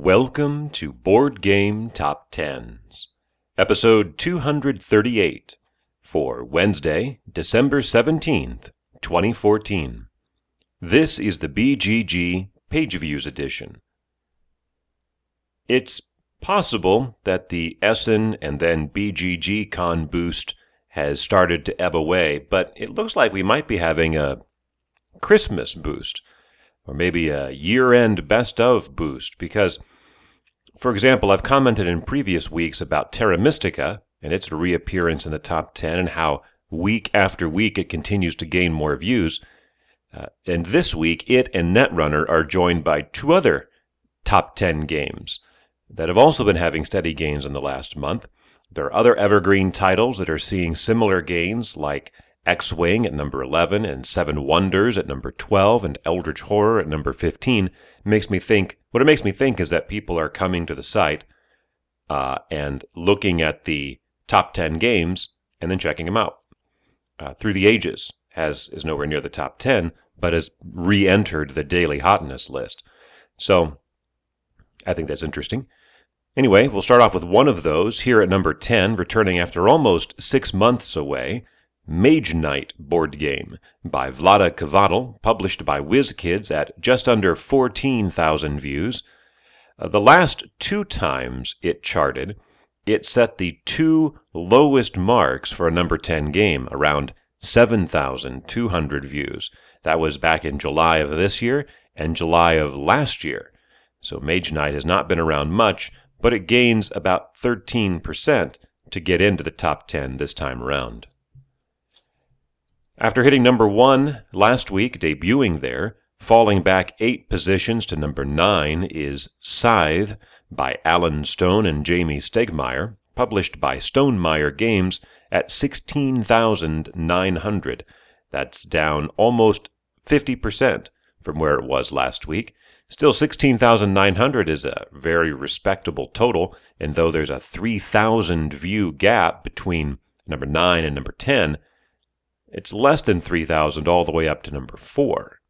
Welcome to Board Game Top Tens, episode 238 for Wednesday, December 17th, 2014. This is the BGG Page Views edition. It's possible that the Essen and then BGG Con boost has started to ebb away, but it looks like we might be having a Christmas boost or maybe a year end best of boost because, for example, I've commented in previous weeks about Terra Mystica and its reappearance in the top 10 and how week after week it continues to gain more views. Uh, and this week, it and Netrunner are joined by two other top 10 games that have also been having steady gains in the last month. There are other evergreen titles that are seeing similar gains, like X Wing at number 11 and Seven Wonders at number 12 and Eldritch Horror at number 15 makes me think, what it makes me think is that people are coming to the site uh, and looking at the top 10 games and then checking them out. Uh, Through the Ages has, is nowhere near the top 10, but has re entered the daily hotness list. So I think that's interesting. Anyway, we'll start off with one of those here at number 10, returning after almost six months away. Mage Knight board game by Vlaada Chvátil, published by WizKids at just under 14,000 views. Uh, the last two times it charted, it set the two lowest marks for a number 10 game, around 7,200 views. That was back in July of this year and July of last year. So Mage Knight has not been around much, but it gains about 13% to get into the top 10 this time around. After hitting number one last week, debuting there, falling back eight positions to number nine is Scythe by Alan Stone and Jamey Stegmaier, published by Stonemaier Games at 16,900. That's down almost 50% from where it was last week. Still, 16,900 is a very respectable total, and though there's a 3,000 view gap between number 9 and number 10, it's less than 3,000 all the way up to number 4.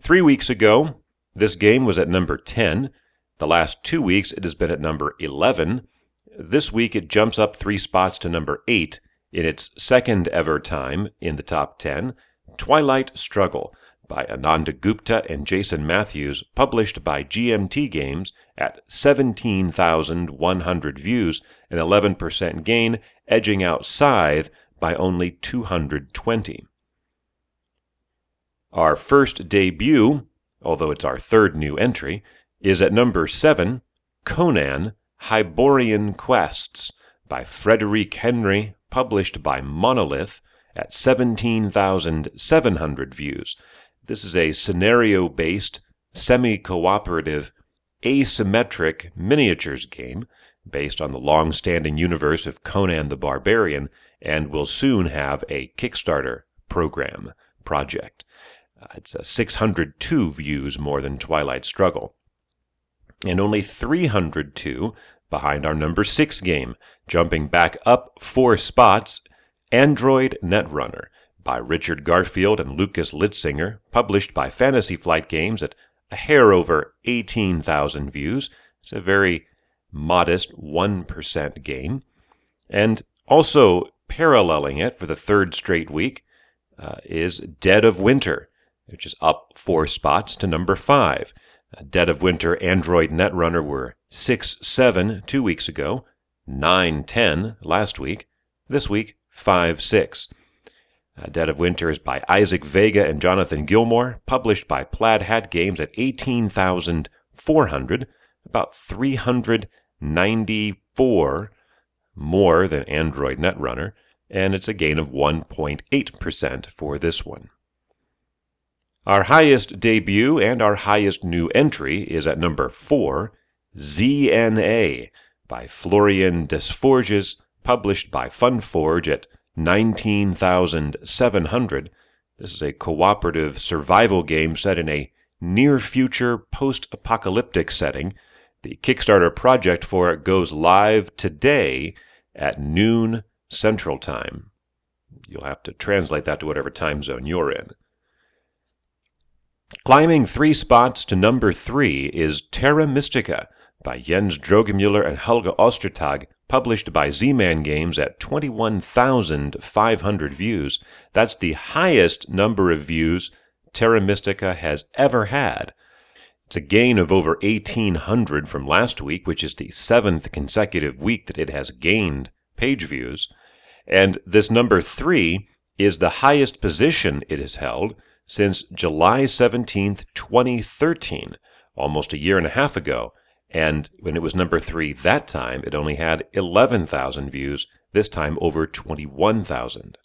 Three weeks ago, this game was at number 10. The last two weeks, it has been at number 11. This week, it jumps up three spots to number 8 in its second ever time in the top 10. Twilight Struggle by Ananda Gupta and Jason Matthews, published by GMT Games at 17,100 views, an 11% gain, edging out Scythe by only 220. Our first debut, although it's our third new entry, is at number 7, Conan Hyborian Quests by Frederic Henry, published by Monolith at 17,700 views. This is a scenario based, semi cooperative, asymmetric miniatures game based on the long standing universe of Conan the Barbarian and will soon have a Kickstarter program project. Uh, it's a 602 views more than Twilight Struggle. And only 302 behind our number 6 game, jumping back up four spots, Android Netrunner by Richard Garfield and Lukas Litzsinger, published by Fantasy Flight Games at a hair over 18,000 views. It's a very modest 1% gain. And also paralleling it for the third straight week uh, is Dead of Winter, which is up four spots to number five. Uh, Dead of Winter Android Netrunner were 6 7 two weeks ago, 9 10 last week, this week 5 6. Uh, Dead of Winter is by Isaac Vega and Jonathan Gilmore, published by Plaid Hat Games at 18,400, about 394 more than Android Netrunner, and it's a gain of 1.8% for this one. Our highest debut and our highest new entry is at number 4, ZNA by Florian Desforges, published by Funforge at 19,700. This is a cooperative survival game set in a near future post apocalyptic setting. The Kickstarter project for it goes live today at noon Central Time. You'll have to translate that to whatever time zone you're in. Climbing three spots to number three is Terra Mystica by Jens Drogemuller and Helge Ostertag, published by Z-Man Games at 21,500 views. That's the highest number of views Terra Mystica has ever had. It's a gain of over 1,800 from last week, which is the seventh consecutive week that it has gained page views. And this number three is the highest position it has held since July 17th, 2013, almost a year and a half ago. And when it was number three that time, it only had 11,000 views, this time over 21,000.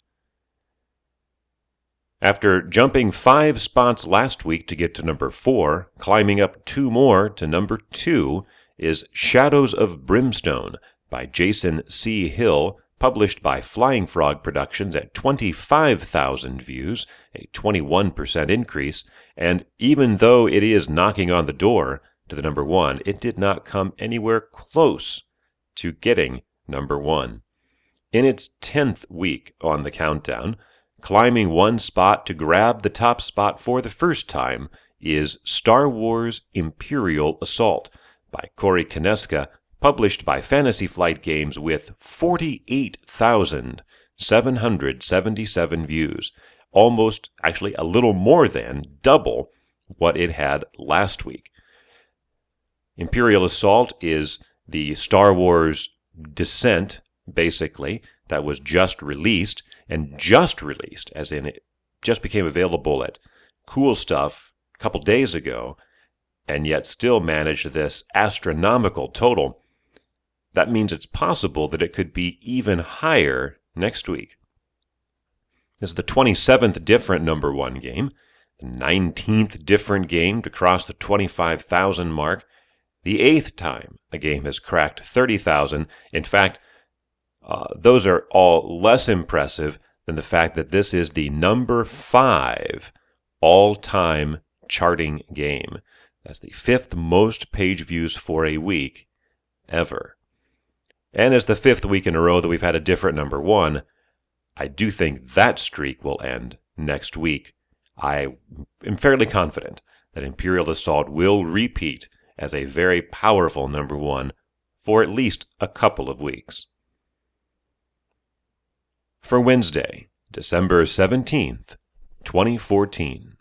After jumping five spots last week to get to number four, climbing up two more to number two is Shadows of Brimstone by Jason C. Hill, published by Flying Frog Productions at 25,000 views, a 21% increase, and even though it is knocking on the door to the number one, it did not come anywhere close to getting number one. In its 10th week on the countdown, Climbing one spot to grab the top spot for the first time is Star Wars Imperial Assault by Corey Konieczka, published by Fantasy Flight Games with 48,777 views, almost, actually a little more than double what it had last week. Imperial Assault is the Star Wars Descent, basically, that was just released and just released, as in it just became available at Cool Stuff a couple days ago, and yet still managed this astronomical total. That means it's possible that it could be even higher next week. This is the 27th different number one game, the 19th different game to cross the 25,000 mark, the eighth time a game has cracked 30,000. In fact, uh, those are all less impressive than the fact that this is the number five all time charting game. That's the fifth most page views for a week ever. And it's the fifth week in a row that we've had a different number one. I do think that streak will end next week. I am fairly confident that Imperial Assault will repeat as a very powerful number one for at least a couple of weeks for Wednesday, December 17th, 2014.